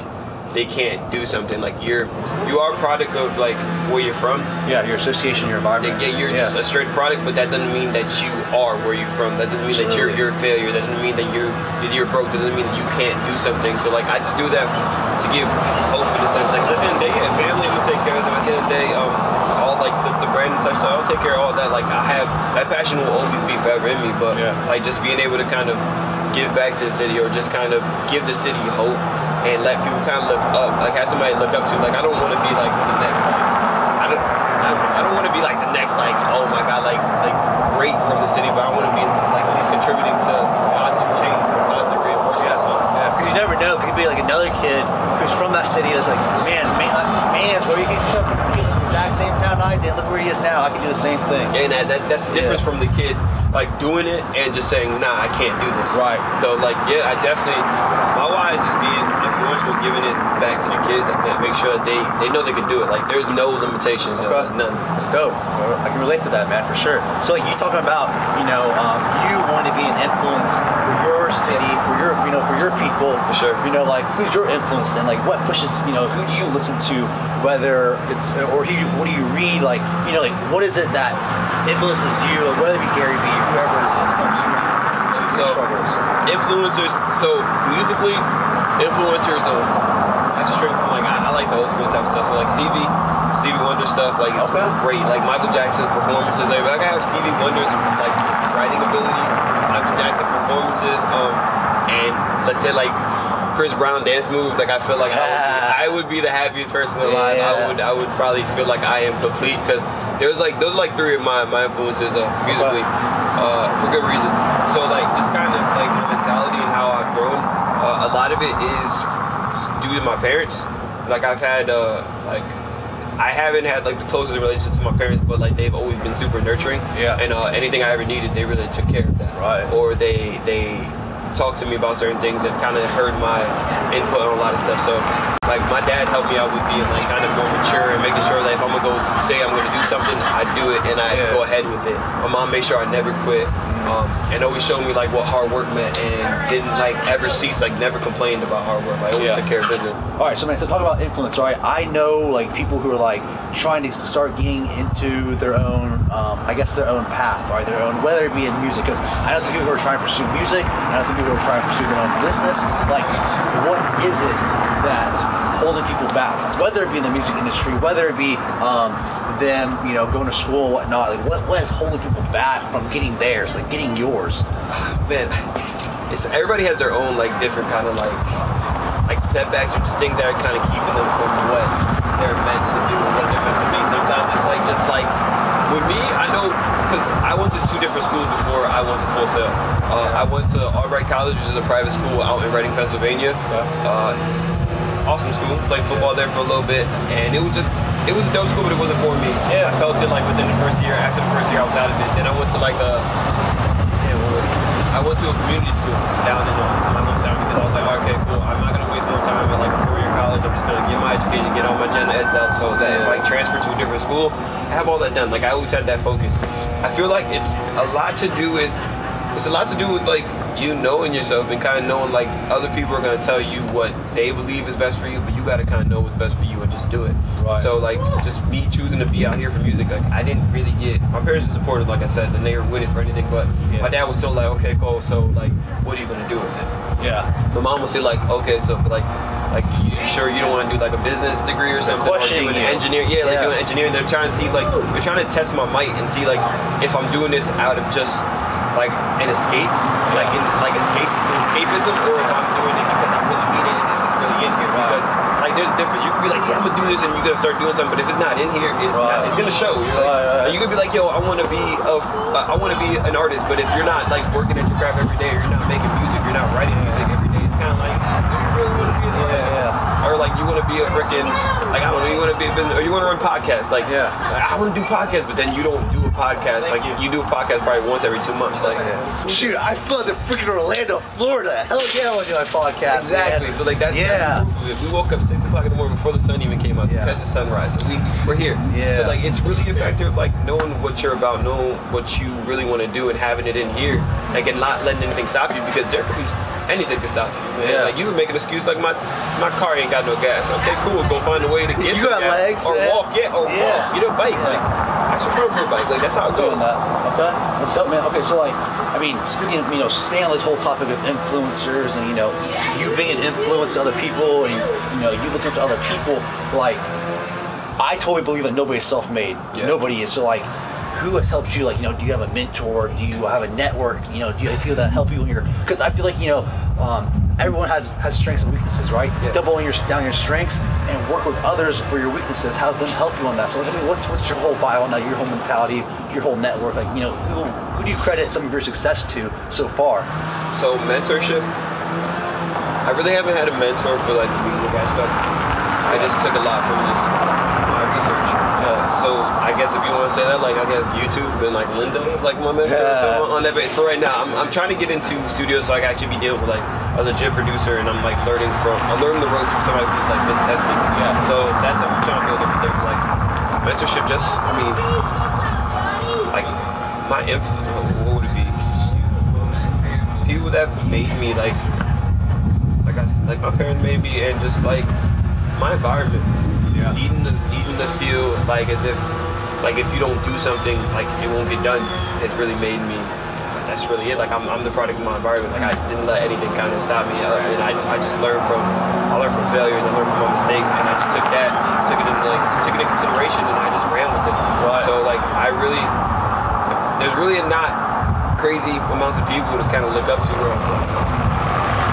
they can't do something. Like you're you are a product of like where you're from. yeah your association your environment Yeah, you're just a straight product, but that doesn't mean that you are where you're from. That doesn't mean that you're Absolutely. you're a failure. That doesn't mean that you're that you're broke. That doesn't mean that you can't do something. So like I just do that to give hope in the sense like at the end of the day, yeah, family will take care of them. At the end of the day, um, all like the, the brand and such, so I'll take care of all that. Like I have that passion will always be forever in me. But Yeah. like just being able to kind of give back to the city or just kind of give the city hope and let people kind of look up, like have somebody look up to. Like I don't want to be like the next like I don't I, I don't want to be like the next like oh my god like like great from the city, but I want to be like at least contributing to positive change, positive reinforcement. So, because you never know. It could be like another kid who's from that city that's like, man, man, man's where he's from the exact same town I did. Look where he is now. I can do the same thing. and that, that that's the difference Yeah. from the kid like doing it and just saying nah I can't do this. Right. So like yeah I definitely my why is just being influential, giving it back to the kids, like that, make sure that they they know they can do it. Like there's no limitations, uh, Okay. none. That's dope. I can relate to that, man, for sure. So, like, you talking about, you know, um, you wanting to be an influence for your city, for your, you know, for your people. For sure. You know, like, who's your influence then? Like, what pushes, you know, who do you listen to? Whether it's, or who, what do you read? Like, you know, like, what is it that influences you? Whether it be Gary Vee, whoever helps you out. So- struggles. influencers. So musically, influencers um, have strength from like I, I like the old school type of stuff. So like Stevie, Stevie Wonder stuff, like it's Okay. great. Like Michael Jackson performances. Like I have Stevie Wonder's like writing ability, Michael Jackson performances, um, and let's say like Chris Brown dance moves. Like I feel like I would, be, I would be the happiest person alive. Yeah. I would I would probably feel like I am complete because there's like those are like three of my my influences uh, musically uh, for good reason. So like just kind of like my mentality and how I've grown. Uh, a lot of it is due to my parents. Like I've had uh, like I haven't had like the closest relationship to my parents, but like they've always been super nurturing. Yeah. And uh, anything I ever needed, they really took care of that. Right. Or they they talked to me about certain things and kind of heard my input on a lot of stuff. So like my dad helped me out with being like kind of more mature and making sure that if I'm gonna go say I'm gonna do something, I do it and I Yeah. go ahead with it. My mom made sure I never quit. Um, and always showed me like what hard work meant and didn't like ever cease like never complained about hard work like always Yeah. took care of business All right, so man, so talk about influence. All right, I know like people who are like trying to start getting into their own, um, I guess their own path, right? Their own, whether it be in music. Because I know some people who are trying to pursue music. I know some people who are trying to pursue their own business. Like, what is it that's holding people back? Whether it be in the music industry, whether it be um, them, you know, going to school, and whatnot. Like, what, what is holding people back from getting theirs, like getting yours? (sighs) man it's everybody has their own like different kind of like like setbacks or just things that are kind of keeping them from what they're meant to do what they're meant to be sometimes it's like just like with me i know because i went to two different schools before i went to full sail uh, i went to albright college which is a private school out in reading pennsylvania uh, awesome school played football there for a little bit and it was just it was a dope school but it wasn't for me Yeah. i felt it like within the first year after the first year i was out of it then i went to like a I went to a community school down in uh, my hometown because I was like, okay, cool. I'm not gonna waste more time at like a four-year college. I'm just gonna get my education, get all my gen eds out, so that if I transfer to a different school, I have all that done. Like I always had that focus. I feel like it's a lot to do with it's a lot to do with like you knowing yourself and kind of knowing like other people are gonna tell you what they believe is best for you, but you gotta kind of know what's best for you and just do it. Right. So like just me choosing to be out here for music, like I didn't really get my parents are supportive, like I said, and they were with it for anything. But Yeah. my dad was still like, okay, cool. So like, what are you gonna do with it? Yeah. My mom was still like, okay, so like, like you sure you don't want to do like a business degree or something, or do questioning an you. engineer? Yeah, like Yeah. doing engineering. They're trying to see like they're trying to test my might and see like if I'm doing this out of just like an escape, like in like escape escapism, or if I'm doing it because I really need it and it's really in here. Right. Because like there's a difference. You can be like, yeah, I'm gonna do this, and you're gonna start doing something. But if it's not in here, it's Right. not, it's gonna show. You're like, Right, you could be like, yo, I want to be a, uh, want to be an artist. But if you're not like working at your craft every day, or you're not making music, you're not writing music every day, it's kind of like, do you really want to be an Yeah, artist? yeah. Or like you want to be a freaking like I don't know, you want to be a business, or you want to run podcasts. Like Yeah. like, I want to do podcasts, but then you don't do a podcast. Like you, you do a podcast probably once every two months. Like Shoot, I flew to freaking Orlando, Florida. Hell yeah, I want to do my podcast. exactly. man. So like that's Yeah. that's the proof of it. We woke up six o'clock in the morning before the sun even to Yeah. catch the sunrise. We we're here. Yeah. So like it's really a factor of like knowing what you're about, knowing what you really want to do, and having it in here. Like and not letting anything stop you because there could be anything to stop you. Man. Yeah. Like you would make an excuse like my my car ain't got no gas. Okay, cool. Go find a way to (laughs) get You got gas. legs, or man. walk. Yeah. Or Yeah. walk. Get a bike. Like your friend for a bike. Like that's how it goes. Doing that. Okay. That's dope, man. Okay, so like, I mean, speaking of, you know, staying on this whole topic of influencers and, you know, you being an influence to other people and, you know, you look up to other people, like, I totally believe that nobody's self-made. Yeah. Nobody is. So, like, who has helped you? Like, you know, do you have a mentor? Do you have a network? You know, do you feel that help you when you're? Because I feel like you know, um, everyone has has strengths and weaknesses, right? Yeah. Doubling your down your strengths and work with others for your weaknesses. Have them help you on that. So, I mean, what's what's your whole bio on that? Your whole mentality, your whole network. Like, you know, who who do you credit some of your success to so far? So mentorship, I really haven't had a mentor for like the music aspect. I just took a lot from just my research. Yeah. So I guess if you want to say that, like I guess YouTube and like Lynda is like my mentor Yeah. so on that. But for right now, I'm, I'm trying to get into studios so I can actually be dealing with like a legit producer, and I'm like learning from I'm learning the ropes from somebody who's like been testing. Yeah. So that's what I'm trying to build everything. Like mentorship, just I mean, like my influence. What would it be? People that made me like like I, like my parents made me and just like my environment. Yeah. Needing to needing to feel like as if like if you don't do something like it won't get done. It's really made me. That's really it. Like I'm, I'm the product of my environment. Like I didn't let anything kind of stop me. And I, I just learned from I learned from failures. I learned from my mistakes, and I just took that, took it into like took it into consideration, and I just ran with it. Right. So like I really, there's really not crazy amounts of people to kind of look up to where I'm from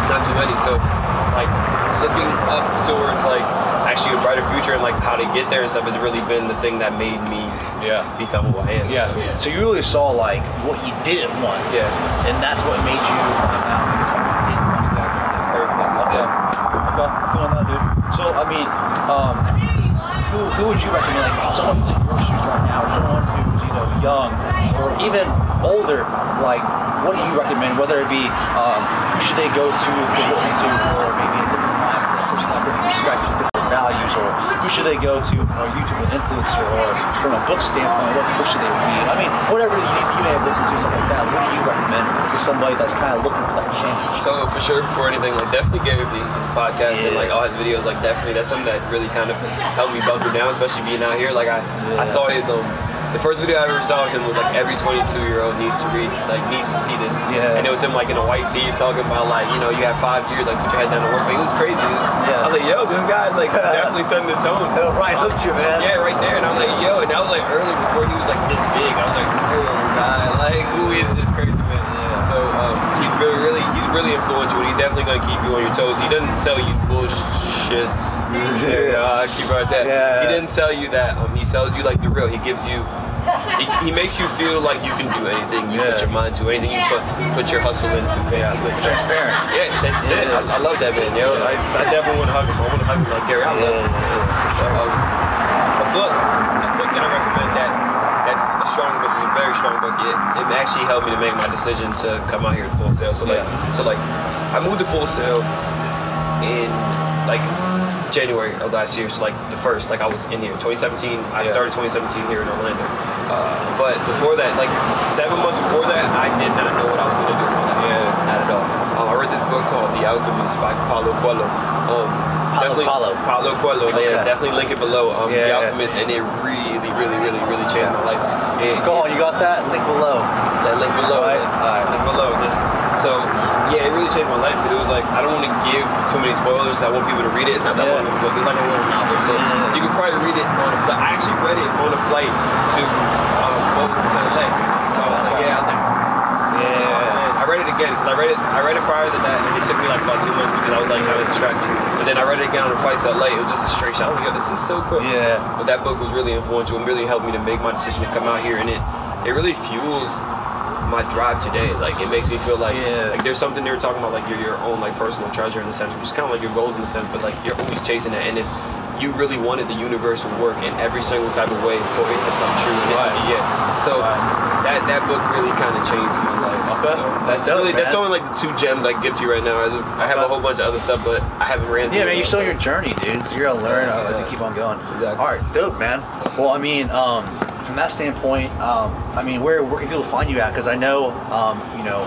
not too many. So like looking up towards like actually a brighter future and like how to get there and stuff has really been the thing that made me Yeah. who I am. Yeah. So you really saw like what you didn't want. Yeah. And that's what made you find out you didn't want. Exactly. Okay. it. Okay. Feeling that, dude. So I mean, um, who, who would you recommend? Like someone who's in your shoes right now, someone who's you know young, or even older. Like, what do you recommend? Whether it be um, who should they go to to listen to, or maybe a different mindset, person that different perspective, different values, or who should they go to from a YouTube influencer, or from a book standpoint, what book should they read? I mean, whatever you, you may have listened to, something like that. What do you recommend for somebody that's kind of looking for that change? So for sure, before anything, like definitely Gary Vee, his podcast and like all his videos, like definitely that's something that really kind of helped me buckle down, especially being out here. Like I, I saw his um, the first video I ever saw of him was like every 22 year old needs to read, like needs to see this. Yeah. And it was him like in a white tee talking about like you know you have five years, like put your head down to work. Like it was crazy. It was- Yeah. I was like, yo, this guy like (laughs) definitely setting the tone. Oh, right, hooked you, man. Yeah, right there. And I was like, yo, and that was like early before he was like this big. I was like, oh god, like who is this crazy man? Yeah. So um, he's very really influential he's definitely gonna keep you on your toes. He doesn't sell you bullshit. (laughs) Yeah, I keep right there. Yeah. He didn't sell you that. Um, he sells you like the real. He gives you. He, he makes you feel like you can do anything you put your mind to, anything you put put your hustle into, Yeah, transparent. Yeah, that's it. I, I love that man, yo. I, I definitely want to hug him. I want to hug him like Gary. I love him. Um, a book, a book that I recommend that that's a strong book, a very strong book. It, it actually helped me to make my decision to come out here to Full Sail. So like, Yeah. so like, I moved to Full Sail in like January of last year. So like the first, like I was in here, 2017. I Yeah. started 2017 here in Orlando. Uh, but before that, like seven months before that, I did not know what I was going to do. with my life. Yeah. Not at all. Um, I read this book called The Alchemist by Paulo Coelho. Um, definitely Paulo. Paulo Coelho. Okay. definitely link it below. Um, The Yeah. Alchemist, and it really, really, really, really changed my life. It, Go on, you got that? Link below. that link below. All right. All right. Link below. This, so yeah, it really changed my life. But it was like I don't want to give too many spoilers. I want people to read it. It's not that Yeah. long of a book. It's like a little novel. So Yeah. you can probably read it on a flight. I actually read it on the flight to um, to LA. So I was like, yeah, I was like. Yeah. Man, I read it again because I read it. I read it prior to that, and it took me like about two months because I was like kind of distracted. But then I read it again on the flight to LA. It was just a straight shot. I was like, yo, this is so cool. Yeah. But that book was really influential and really helped me to make my decision to come out here, and it it really fuels my drive today. Like it makes me feel like Yeah. like there's something they were talking about like you're your own like personal treasure in the sense, which is kind of like your goals in the sense, but like you're always chasing that. And if you really wanted the universe to work in every single type of way for it to come true, and Right. it it. So that that book really kind of changed my. Okay. So That's dope, really that's only like the two gems I give to you right now. As I have a whole bunch of other stuff, but I haven't ran. Yeah, man, you're still on your journey, dude. So you're gonna learn Yeah, as you keep on going. Exactly. All right, dope, man. Well, I mean, um, from that standpoint, um, I mean, where where can people find you at? Because I know, um, you know,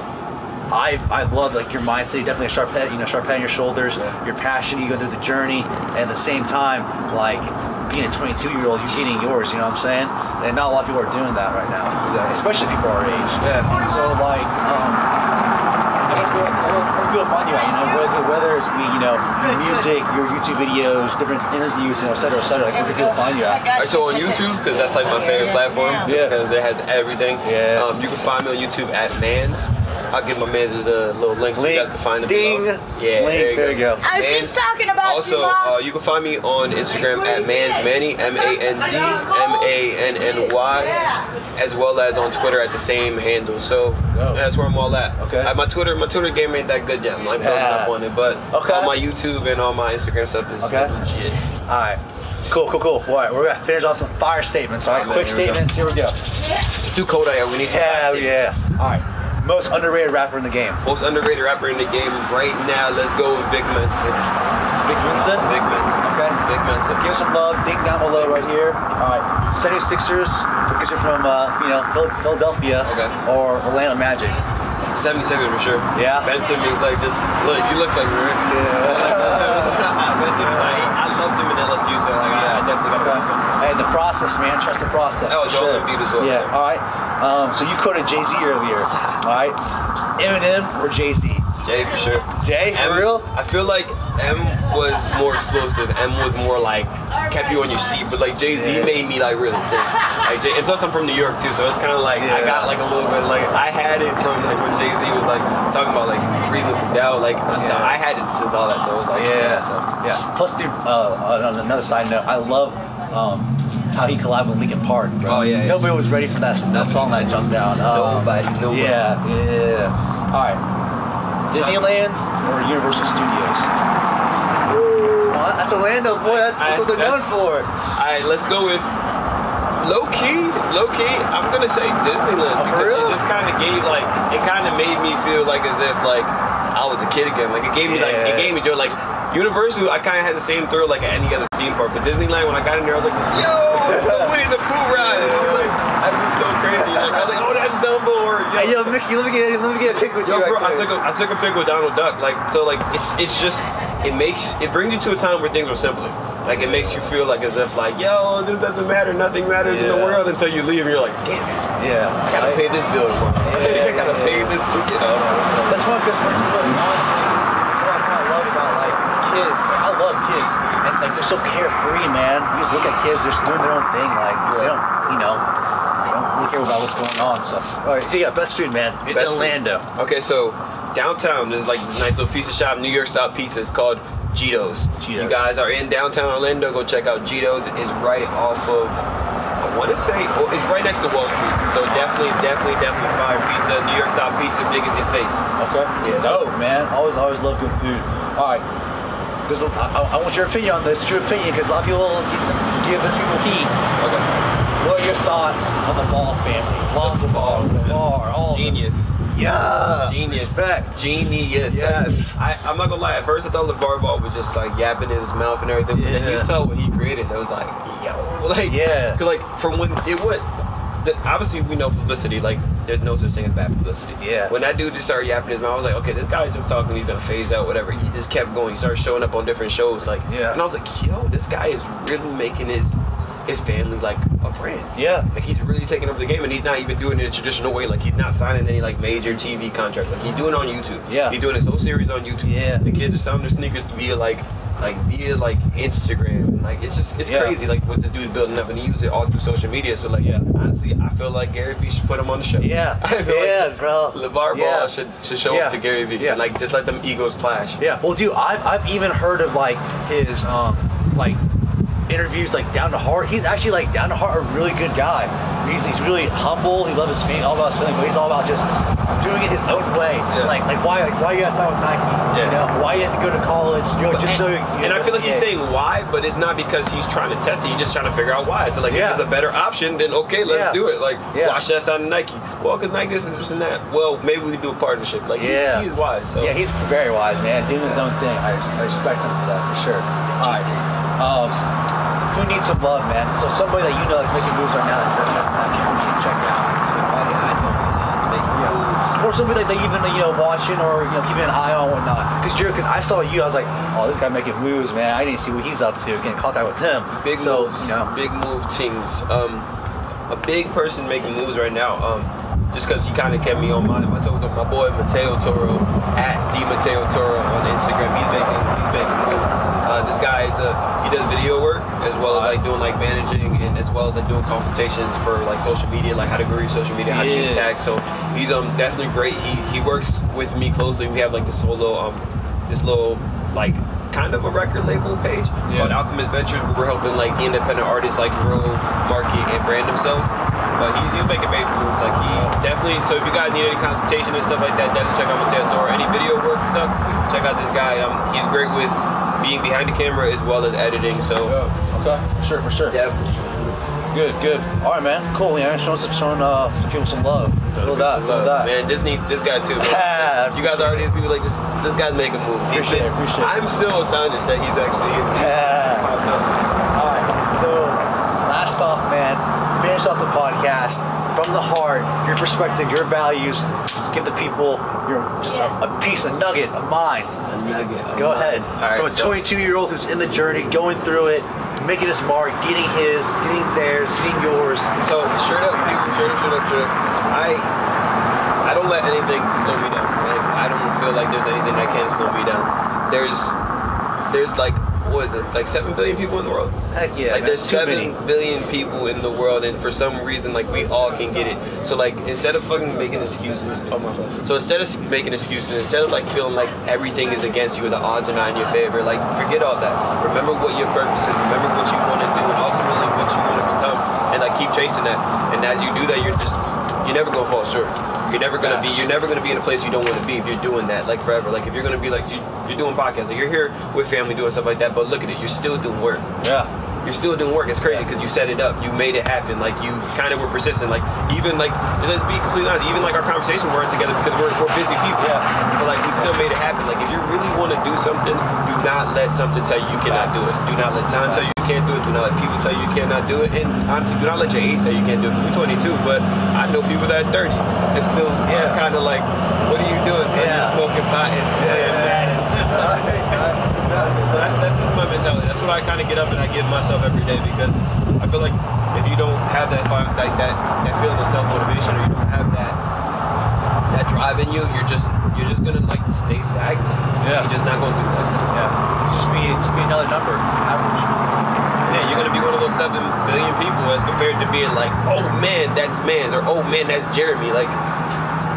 I I love like your mindset. Definitely a sharp head, you know, sharp head on your shoulders. Your passion, you go through the journey, and at the same time, like being a 22 year old, you're getting yours. You know what I'm saying? And not a lot of people are doing that right now, especially people our age. Yeah. And so, like, um, I guess where, where, where people find you at, you know, whether, whether it's be, you know, your music, your YouTube videos, different interviews, you know, et cetera, et cetera, like where people find you at? Alright, so on YouTube, because that's like my favorite platform, Yeah. because it has everything. Yeah. Um, you can find me on YouTube at Manz. I'll give my man the little link so you guys can find him. Ding. below. Yeah, Link. There you go. Oh, she's Manz. talking about also, you, Mom. uh, you can find me on Instagram at Manz Manny, M A N Z M A N N Y, as well as on Twitter at the same handle. So Dope. that's where I'm all at. Okay. Uh, my Twitter, my Twitter game ain't that good yet. I'm like building Yeah. up on it, but Okay. on my YouTube and on my Instagram stuff is Okay. legit. All right. Cool, cool, cool. All right, we're gonna finish off some fire statements. All right, Alright, quick man, here we statements. Here we go. It's too cold out here. We need some Hell fire yeah. All right. Most underrated rapper in the game. Most underrated rapper in the game right now. Let's go with Big Mensa. Big Vincent. Big Mensa. Okay. Big Mensa. Give us some love. Ding down below right here. All right. 76ers, because you're from, uh, you know, Philadelphia. Okay. Or Orlando Magic. 77 for sure. Yeah? Ben Simmons like just Look, he looks like me, right? Yeah. (laughs) ben Simmons, like, I loved him in LSU, so like, I, I definitely got Okay. Hey, the process, man. Trust the process. Oh, Joel Embiid as well. Yeah. All right. Um, so you quoted Jay Z earlier. All right. Eminem or Jay Z? Jay for sure. Jay, for M, real? I feel like M was more explosive. M was more like kept you on your seat, but like Jay Z Yeah. made me like really think. Like Jay, and plus I'm from New York too, so it's kind of like I got like a little bit like I had it from like when Jay Z was like talking about like reasonable doubt. Like I had it since all that, so it was like Yeah. so. Yeah. Plus, dude, uh, on another side note, I love um, how he collabed with Linkin Park, bro. Oh, yeah, yeah. Nobody was ready for that, that song that jumped down. Um, Nobody, nobody. Yeah, yeah. All right. Disneyland or Universal Studios? What? That's Orlando, boy. That's, that's what they're known for. All right, let's go with low key. Low key, I'm gonna say Disneyland. Oh, for because real? It just kind of gave like it kind of made me feel like as if like I was a kid again. Like it gave me like it gave me joy. Like Universal, I kind of had the same thrill like at any other theme park, but Disneyland when I got in there, I was like, yo, the Winnie the Pooh ride. (laughs) I was like, that was so crazy. Like, I was like, oh, that's Dumbo or yo. Hey, yo, Mickey, let me get let me get a pic with Yo, you. bro, right I took a I took a pic with Donald Duck. Like so, like it's it's just it makes it brings you to a time where things are simpler. Like it makes you feel like as if like yo, this doesn't matter, nothing matters in the world until you leave and you're like, damn it, Yeah. I gotta pay this bill tomorrow. Yeah, (laughs) I gotta yeah, pay this ticket. off. That's one because that's what honestly, that's what I love about like kids. Like, I love kids, and like they're so carefree, man. You just look at kids; they're just doing their own thing. Like they don't, you know, they don't really care about what's going on. So, all right. So yeah, best food, man, in Best food. Orlando. Okay, so downtown there's like this nice little pizza shop, New York style pizza. It's called Gito's. Gito's. You guys are in downtown Orlando, go check out Gito's. It's right off of I want to say oh, it's right next to Wall Street. So definitely, definitely, definitely fire pizza. New York style pizza, big as your face. Okay. Yeah, so- man. Always, always love good food. All right. This is, I, I want your opinion on this. Your opinion, because a lot of people give this people heat. Okay. What are your thoughts on the Ball family? Lonzo Ball, Lamar, all. Genius. Yeah. Genius. Respect. Genius. Yes. I, I'm not gonna lie. At first, I thought LeVar Ball was just like yapping in his mouth and everything. But then you saw what he created. It was like, yo, (laughs) like, Yeah. Cause like from when it went, the, obviously we know publicity. Like, there's no such thing as bad publicity. Yeah. When that dude just started yapping his mouth, I was like, okay, this guy's just talking. He's gonna phase out, whatever. He just kept going. He started showing up on different shows. Like, Yeah. And I was like, yo, this guy is really making his his family like a brand. Yeah. Like he's really taking over the game, and he's not even doing it a traditional way. Like he's not signing any like major TV contracts. Like he's doing it on YouTube. Yeah. He's doing his whole series on YouTube. Yeah. The kids are selling their sneakers via like, like via like Instagram. Like it's just it's Yeah. crazy. Like what this dude's building up, and he uses it all through social media. So like, Yeah. honestly, I feel like Gary Vee should put him on the show. Yeah. (laughs) I feel Yeah, like bro. LeVar Yeah. Ball should should show Yeah. up to Gary Vee. Yeah. Like just let them egos clash. Yeah. Well, dude, I've, I've even heard of like his um like interviews like down to heart. He's actually like down to heart a really good guy. He's, he's really humble. He loves his family, all about his family, but he's all about just doing it his own way. Yeah. Like like why like, why you gotta sign with Nike? You Yeah. know why you have to go to college? You know just so. You and I feel like he's yeah. saying why, but it's not because he's trying to test it. He's just trying to figure out why. So like, Yeah. if it's a better option, then okay, let's do it. Like, why should I sign Nike? Well, because Nike this and this and that. Well, maybe we can do a partnership. Like, Yeah. he's, he's wise. So Yeah, he's very wise, man. Doing his own thing. I, I respect him for that, for sure. All right. Um, who needs some love, man? So somebody that you know that's making moves right now that, you can check out. somebody I know is moves. Or somebody that they even you know watching or you know keeping an eye on whatnot. Because you're because I saw you, I was like, oh, this guy making moves, man. I need to see what he's up to. Get in contact with him. Big so moves, you know, big move teams. Um, a big person making moves right now. Um, just because he kind of kept me on mind. I told him my boy Mateo Toro at the Mateo Toro on Instagram. He's making he's making moves. Uh, this guy is uh, he does video as well as like doing like managing and as well as like doing consultations for like social media, like how to grow your social media, how to use tags. So he's um definitely great. He he works with me closely. We have like this whole little um this little like kind of a record label page Yeah. called Alchemist Ventures where we're helping like the independent artists like grow, market, and brand themselves. But he's, he's making major moves. Like he definitely. So if you guys need any consultation and stuff like that, definitely check out Mateo or any video work stuff. Check out this guy. Um, he's great with being behind the camera as well as editing. So okay, for sure, for sure. Yeah. Good, good. All right, man. Cool, man. Showing some, showing uh, some people some love. Feel that, feel that. Man, this need this guy too. Yeah, Man. you guys already people like this. This guy's making moves. Appreciate it, been- appreciate. I'm still astonished that he's actually in. Yeah. All right. So, last off, man, finish off the podcast from the heart, your perspective, your values. Give the people your just a, a piece, a nugget, a mind. Go ahead. All right, From a so- 22 year old who's in the journey, going through it, making his mark, getting his, getting theirs, getting yours. So straight up, straight up, straight up, straight up. I I don't let anything slow me down. Like I don't feel like there's anything that can slow me down. There's there's like what is it? Like seven billion people in the world. Heck yeah. like man. there's seven many. billion people in the world, and for some reason, like we all can get it. So like instead of fucking making excuses, oh my. So instead of making excuses, instead of like feeling like everything is against you, or the odds are not in your favor, like forget all that. Remember what your purpose is. Remember what you want to do, and ultimately what you want to become, and like keep chasing that. And as you do that, you're just you're never gonna fall short. You're never gonna Facts. be. You're never gonna be in a place you don't want to be if you're doing that like forever. Like if you're gonna be like you, you're doing podcasts, like you're here with family doing stuff like that. But look at it, you're still doing work. Yeah. You're still doing work. It's crazy because you set it up. You made it happen. Like you kind of were persistent. Like even like let's be completely honest. Even like our conversation weren't together because we're, we're busy people. Yeah. But like we still made it happen. Like if you really want to do something, do not let something tell you you cannot do it. Do not let time tell you you can't do it. Do not let people tell you you cannot do it. And honestly, do not let your age tell you you can't do it. We're 22, but I know people that are 30 and still Yeah. kind of like, what are you doing? Yeah. You're smoking pot and playing Madden. (laughs) So that's, that's just my mentality. That's what I kind of get up and I give myself every day because I feel like if you don't have that like that that feeling of self motivation or you don't have that that drive in you, you're just you're just gonna like stay stagnant. Yeah. You're just not gonna do that. Yeah. Just be just be another number. Average. Yeah, you're gonna be one of those seven billion people as compared to being like, oh man, that's Manz or oh man, that's Jeremy. Like,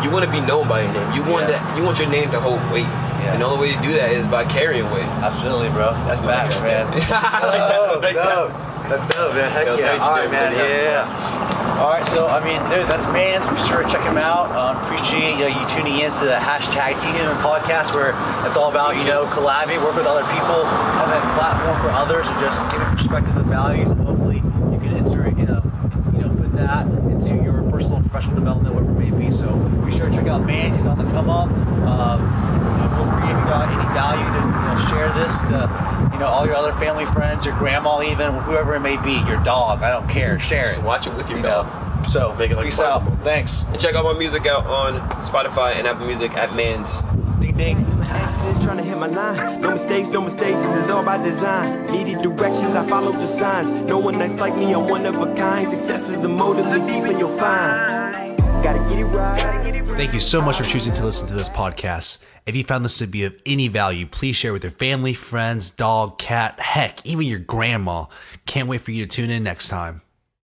you want to be known by your name. You want Yeah. that. You want your name to hold weight. Yeah. And the only way to do that is by carrying weight. Absolutely, bro. That's facts, man. (laughs) dope, dope. That's dope, man. Heck Yo, yeah. All right, man. Yeah. Yeah. All right, so I mean, dude, that's Manz. Be sure to check him out. Um, appreciate you, know, you tuning in to the hashtag TNM podcast, where it's all about you know collabing, work with other people, having a platform for others, and just giving perspective and values. And hopefully, you can insert you know you know put that into your personal and professional development, whatever it may be. So be sure to check out Manz. He's on the come up. Um, you know, feel free if you got any value to you know, share this to you know all your other family friends, your grandma, even whoever it may be, your dog. I don't care. Share it. Just watch it with your You dog. know. So Make it like peace Bible out. moment. Thanks. And check out my music out on Spotify and Apple Music at Manz. Ding ding. Exes trying to hit my line. No mistakes, no mistakes. This is all by design. Needed directions, I follow the signs. No one that's like me, I'm one of a kind. Success is the motive, look deep and you'll find. Gotta get it right. Thank you so much for choosing to listen to this podcast. If you found this to be of any value, please share with your family, friends, dog, cat, heck, even your grandma. Can't wait for you to tune in next time.